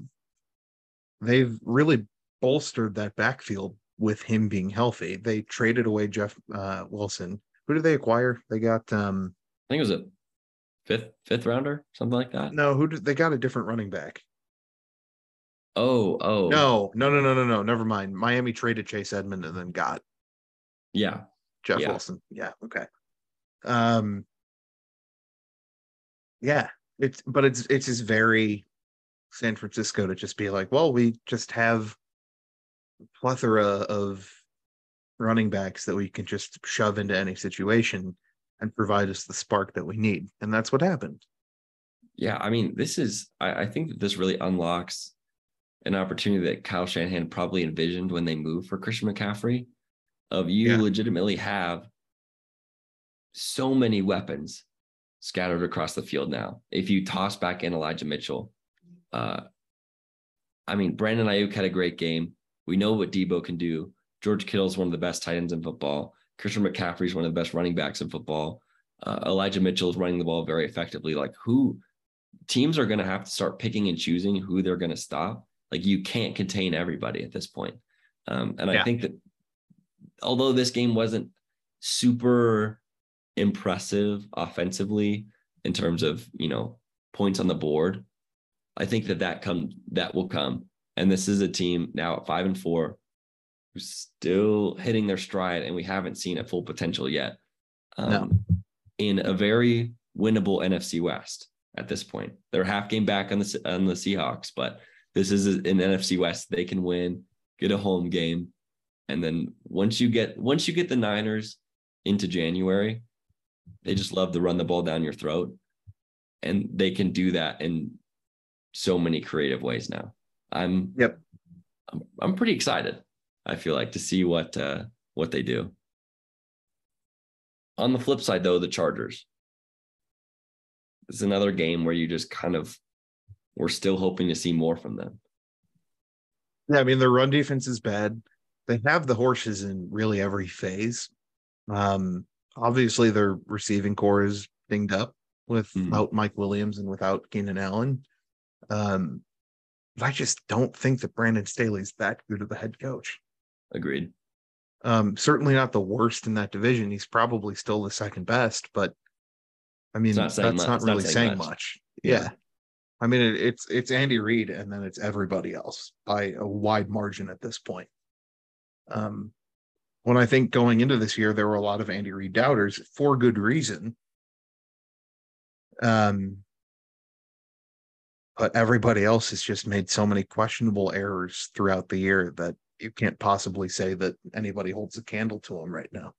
they've really bolstered that backfield with him being healthy. They traded away Jeff uh, Wilson. Who did they acquire? They got um I think it was a fifth fifth rounder, something like that. no, who did they got a different running back? Oh, oh, No, no, no, no, no, no. Never mind. Miami traded Chase Edmond and then got yeah, Jeff Yeah. Wilson. Yeah, okay. Um yeah, it's but it's it's just very San Francisco to just be like, well, we just have a plethora of running backs that we can just shove into any situation and provide us the spark that we need. And that's what happened. yeah. I mean, this is I, I think that this really unlocks an opportunity that Kyle Shanahan probably envisioned when they moved for Christian McCaffrey. Of you Yeah. legitimately have so many weapons scattered across the field now. If you toss back in Elijah Mitchell, uh, I mean, Brandon Aiyuk had a great game. We know what Debo can do. George Kittle is one of the best tight ends in football. Christian McCaffrey is one of the best running backs in football. Uh, Elijah Mitchell is running the ball very effectively. Like who teams are going to have to start picking and choosing who they're going to stop. Like you can't contain everybody at this point. Um, and I think that although this game wasn't super impressive offensively in terms of you know points on the board, I think that that come that will come. And this is a team now at five and four who's still hitting their stride, and we haven't seen at full potential yet. Um, No. In a very winnable NFC West at this point, they're half game back on the on the Seahawks, but this is an NFC West they can win, get a home game, and then once you get once you get the Niners into January, they just love to run the ball down your throat, and they can do that in so many creative ways now. I'm Yep. I'm, I'm pretty excited. I feel like to see what uh, what they do. On the flip side, though, the Chargers. It's another game where you just kind of we're still hoping to see more from them. Yeah, I mean their run defense is bad. They have the horses in really every phase. Um, obviously their receiving corps is dinged up without Mike Williams and without Keenan Allen. Um, but I just don't think that Brandon Staley's that good of a head coach. Agreed. Um, certainly not the worst in that division. He's probably still the second best, but I mean not that's not much- not really saying saying much. much. Yeah. yeah. I mean, it, it's it's Andy Reid, and then it's everybody else by a wide margin at this point. Um, when I think going into this year, there were a lot of Andy Reid doubters for good reason. Um, but everybody else has just made so many questionable errors throughout the year that you can't possibly say that anybody holds a candle to him right now.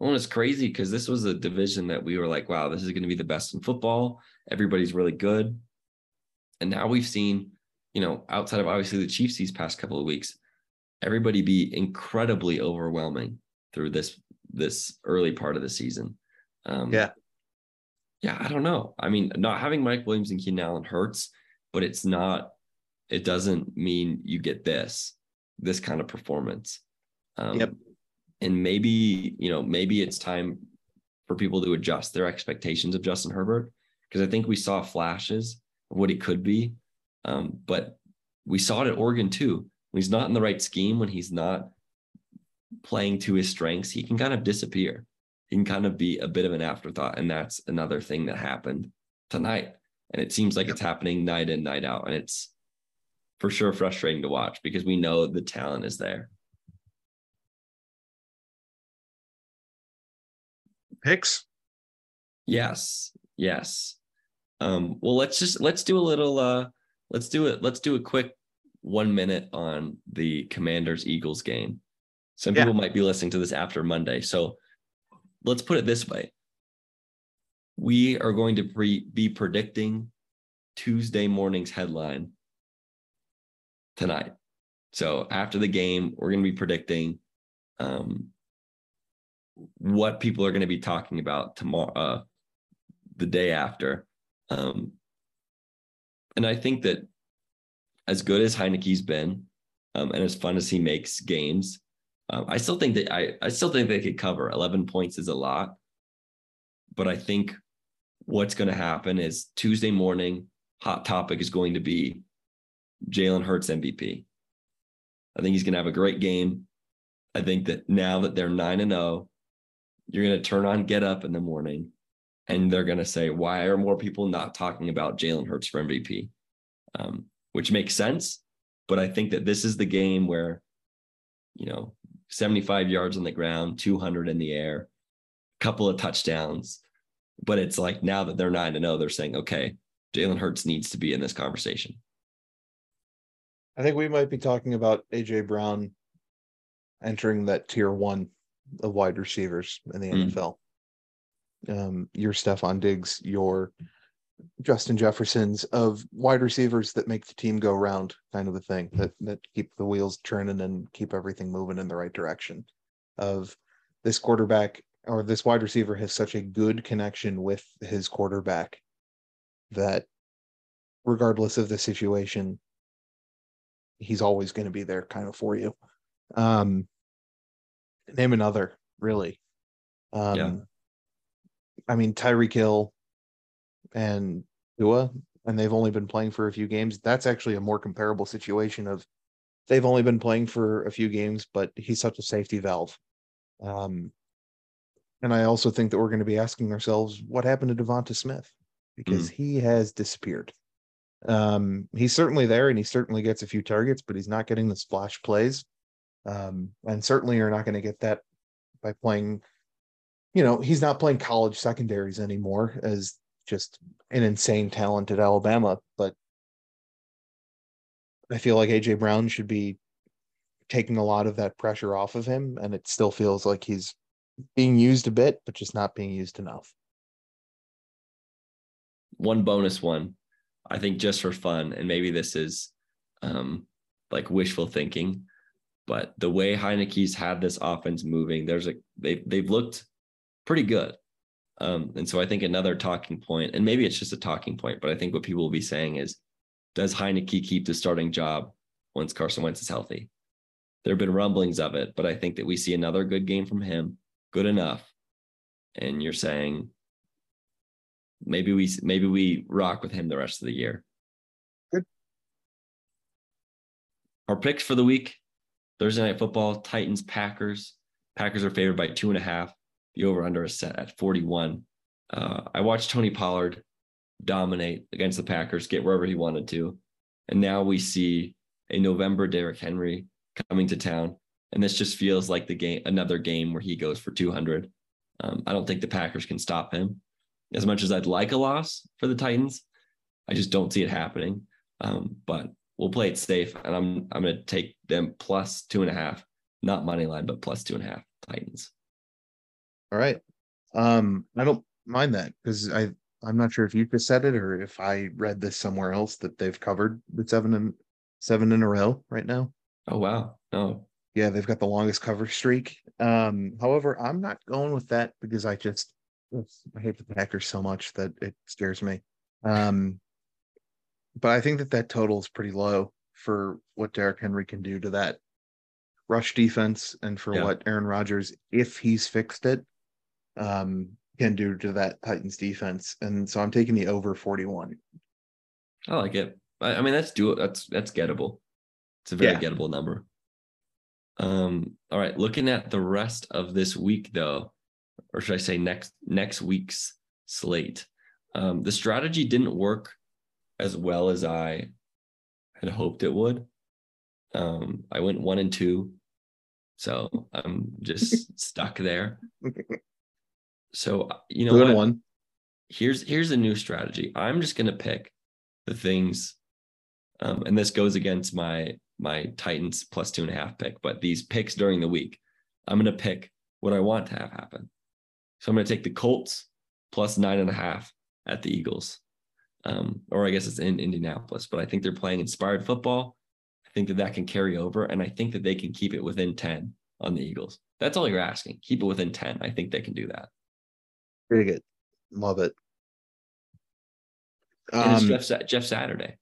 Well, it's crazy because this was a division that we were like, wow, this is going to be the best in football. Everybody's really good. And now we've seen, you know, outside of obviously the Chiefs these past couple of weeks, everybody be incredibly overwhelming through this this early part of the season. Um, yeah, yeah, I don't know. I mean, not having Mike Williams and Keenan Allen hurts, but it's not. It doesn't mean you get this this kind of performance. Um, yep. And maybe you know, maybe it's time for people to adjust their expectations of Justin Herbert because I think we saw flashes of what he could be, um, but we saw it at Oregon too. When he's not in the right scheme, when he's not playing to his strengths, he can kind of disappear. He can kind of be a bit of an afterthought. And that's another thing that happened tonight. And it seems like it's happening night in, night out. And it's for sure frustrating to watch because we know the talent is there. Picks? Yes. Yes. Um, well, let's just let's do a little uh let's do it. Let's do a quick one minute on the Commanders Eagles game. Some yeah. people might be listening to this after Monday. So let's put it this way. We are going to pre- be predicting Tuesday morning's headline tonight. So after the game, we're going to be predicting um, what people are going to be talking about tomorrow, uh, the day after. Um, and I think that as good as Heinicke's been, um, and as fun as he makes games, um, I still think that I, I still think they could cover 11 points is a lot, but I think what's going to happen is Tuesday morning hot topic is going to be Jalen Hurts MVP. I think he's going to have a great game. I think that now that they're nine and zero, oh, you're going to turn on Get Up in the morning, and they're going to say, "Why are more people not talking about Jalen Hurts for MVP?" Um, which makes sense. But I think that this is the game where, you know, 75 yards on the ground, 200 in the air, a couple of touchdowns. But it's like now that they're nine to know, they're saying, okay, Jalen Hurts needs to be in this conversation. I think we might be talking about AJ Brown entering that tier one of wide receivers in the mm. NFL. Um, your Stefon Diggs, your Justin Jeffersons of wide receivers that make the team go round, kind of a thing that that keep the wheels turning and keep everything moving in the right direction. Of this quarterback or this wide receiver has such a good connection with his quarterback that regardless of the situation, he's always going to be there kind of for you. Um, name another, really. Um, yeah. I mean, Tyreek Hill and Tua, and they've only been playing for a few games. That's actually a more comparable situation of they've only been playing for a few games, but he's such a safety valve. Um, and I also think that we're going to be asking ourselves what happened to Devonta Smith because mm. he has disappeared. Um, he's certainly there and he certainly gets a few targets, but he's not getting the splash plays. Um, and certainly you're not going to get that by playing, you know, he's not playing college secondaries anymore as just an insane talent at Alabama, but I feel like AJ Brown should be taking a lot of that pressure off of him, and it still feels like he's being used a bit, but just not being used enough. One bonus one, I think, just for fun, and maybe this is um, like wishful thinking, but the way Heinicke's had this offense moving, there's a they they've looked pretty good. Um, and so I think another talking point, and maybe it's just a talking point, but I think what people will be saying is, does Heinicke keep the starting job once Carson Wentz is healthy? There have been rumblings of it, but I think that we see another good game from him, good enough. And you're saying maybe we maybe we rock with him the rest of the year. Good. Our picks for the week: Thursday night football, Titans, Packers. Packers are favored by two and a half. The over under is set at 41. Uh, I watched Tony Pollard dominate against the Packers, get wherever he wanted to. And now we see a November Derrick Henry coming to town. And this just feels like the game, another game where he goes for 200. Um, I don't think the Packers can stop him. As much as I'd like a loss for the Titans, I just don't see it happening. Um, but we'll play it safe, and I'm I'm going to take them plus two and a half, not money line, but plus two and a half Titans. All right. Um, I don't mind that because I I'm not sure if you just said it or if I read this somewhere else that they've covered the seven and seven in a row right now. Oh wow. No. Yeah, they've got the longest cover streak. Um, however, I'm not going with that because I just I hate the Packers so much that it scares me. Um, but I think that that total is pretty low for what Derrick Henry can do to that rush defense and for Yeah. what Aaron Rodgers, if he's fixed it, um, can do to that Titans defense. And so I'm taking the over 41. I like it. I, I mean, that's do that's that's gettable. It's a very Yeah. gettable number. Um, all right. Looking at the rest of this week, though, or should I say next next week's slate, um, the strategy didn't work as well as I had hoped it would. Um, I went one and two, so I'm just stuck there. So you know Two one. here's here's a new strategy. I'm just gonna pick the things, um, and this goes against my my Titans plus two and a half pick. But these picks during the week, I'm gonna pick what I want to have happen. So I'm gonna take the Colts plus nine and a half at the Eagles, um, or I guess it's in Indianapolis. But I think they're playing inspired football. I think that that can carry over, and I think that they can keep it within ten on the Eagles. That's all you're asking. Keep it within ten. I think they can do that. Very good. Love it. And it's Um, Jeff, Jeff Saturday.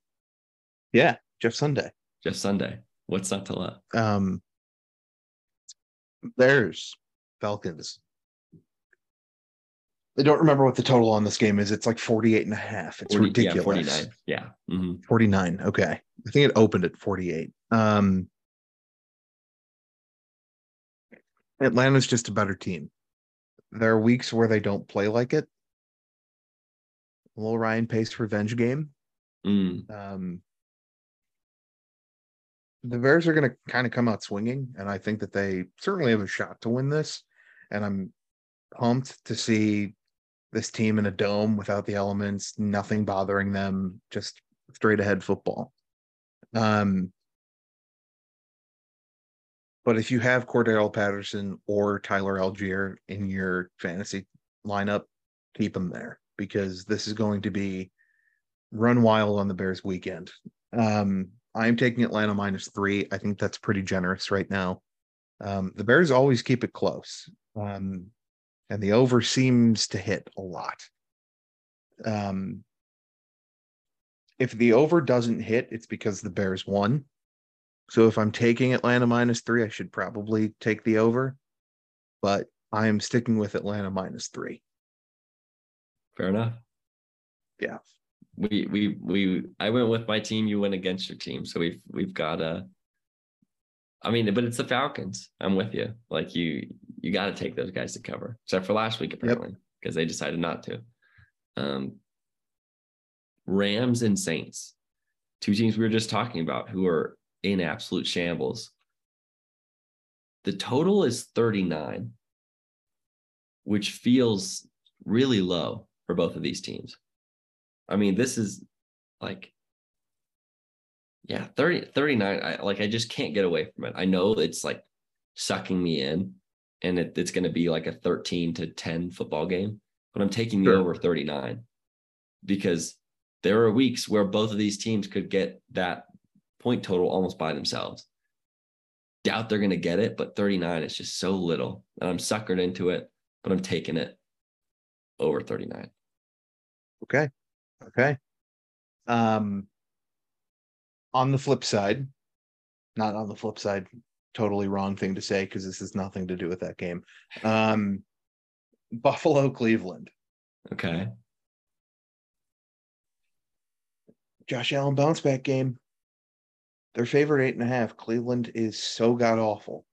yeah, Jeff Sunday. Jeff Sunday. What's not to love? Um, Bears, Falcons. I don't remember what the total on this game is. It's like 48 and a half. It's 40 ridiculous. Yeah, 49. Yeah. Mhm. 49. Okay. I think it opened at 48. Um Atlanta's just a better team. There are weeks where they don't play like it. A little Ryan Pace revenge game. Mm. Um the Bears are going to kind of come out swinging, and I think that they certainly have a shot to win this. And I'm pumped to see this team in a dome without the elements, nothing bothering them, just straight ahead football. Um, but if you have Cordarrelle Patterson or Tyler Allgeier in your fantasy lineup, keep them there because this is going to be run wild on the Bears weekend. Um, I'm taking Atlanta minus three. I think that's pretty generous right now. Um, the Bears always keep it close. Um, and the over seems to hit a lot. Um, if the over doesn't hit, it's because the Bears won. So if I'm taking Atlanta minus three, I should probably take the over, but I am sticking with Atlanta minus three. Fair enough. Yeah. We we we I went with my team, you went against your team. So we've we've got a I mean, but it's the Falcons. I'm with you. Like you you gotta take those guys to cover, except for last week, apparently, because they decided not to. Um Rams and Saints, two teams we were just talking about who are in absolute shambles. The total is 39, which feels really low for both of these teams. I mean, this is like, yeah, 30, 39. I like, I just can't get away from it. I know it's like sucking me in and it, it's going to be like a 13 to 10 football game, but I'm taking the over 39 because there are weeks where both of these teams could get that point total almost by themselves. Doubt they're going to get it, but 39 is just so little. And I'm suckered into it, but I'm taking it over 39. Okay. Okay. Um on the flip side, not on the flip side, totally wrong thing to say because this has nothing to do with that game. Um Buffalo Cleveland. Okay. Josh Allen bounce back game. Their favorite eight and a half. Cleveland is so god awful.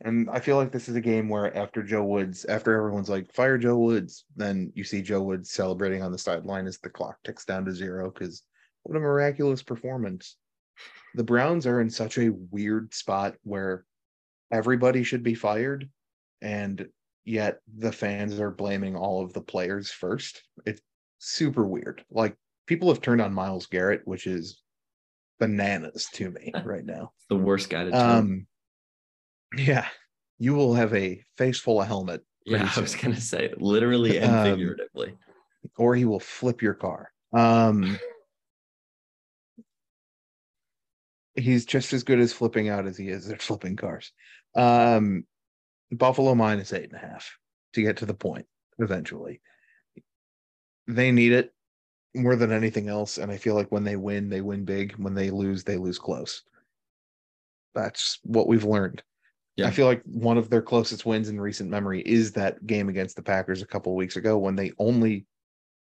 And I feel like this is a game where after Joe Woods, after everyone's like, fire Joe Woods, then you see Joe Woods celebrating on the sideline as the clock ticks down to zero because what a miraculous performance. The Browns are in such a weird spot where everybody should be fired, and yet the fans are blaming all of the players first. It's super weird. Like people have turned on Myles Garrett, which is bananas to me right now. It's the worst guy to turn. Um, yeah, you will have a face full of helmet, yeah, pretty I was gonna say literally and Um, figuratively. or he will flip your car. Um, he's just as good as flipping out as he is at flipping cars. Um, Buffalo minus eight and a half to get to the point eventually. They need it more than anything else. And I feel like when they win, they win big. When they lose, they lose close. That's what we've learned. Yeah. I feel like one of their closest wins in recent memory is that game against the Packers a couple of weeks ago when they only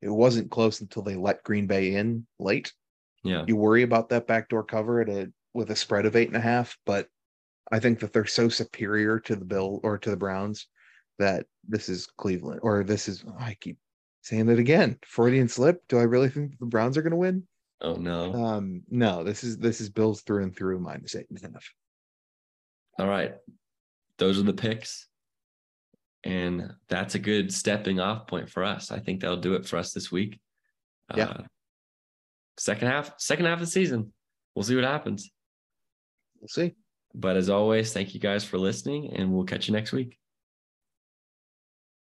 it wasn't close until they let Green Bay in late. Yeah. You worry about that backdoor cover at a with a spread of eight and a half, but I think that they're so superior to the Bill or to the Browns that this is Cleveland or this is I keep saying it again. Freudian slip. Do I really think the Browns are going to win? Oh no. Um, no. This is this is Bills through and through minus eight and a half. All right. Those are the picks. And that's a good stepping off point for us. I think that'll do it for us this week. Yeah. Uh, second half, second half of the season. We'll see what happens. We'll see. But as always, thank you guys for listening, and we'll catch you next week.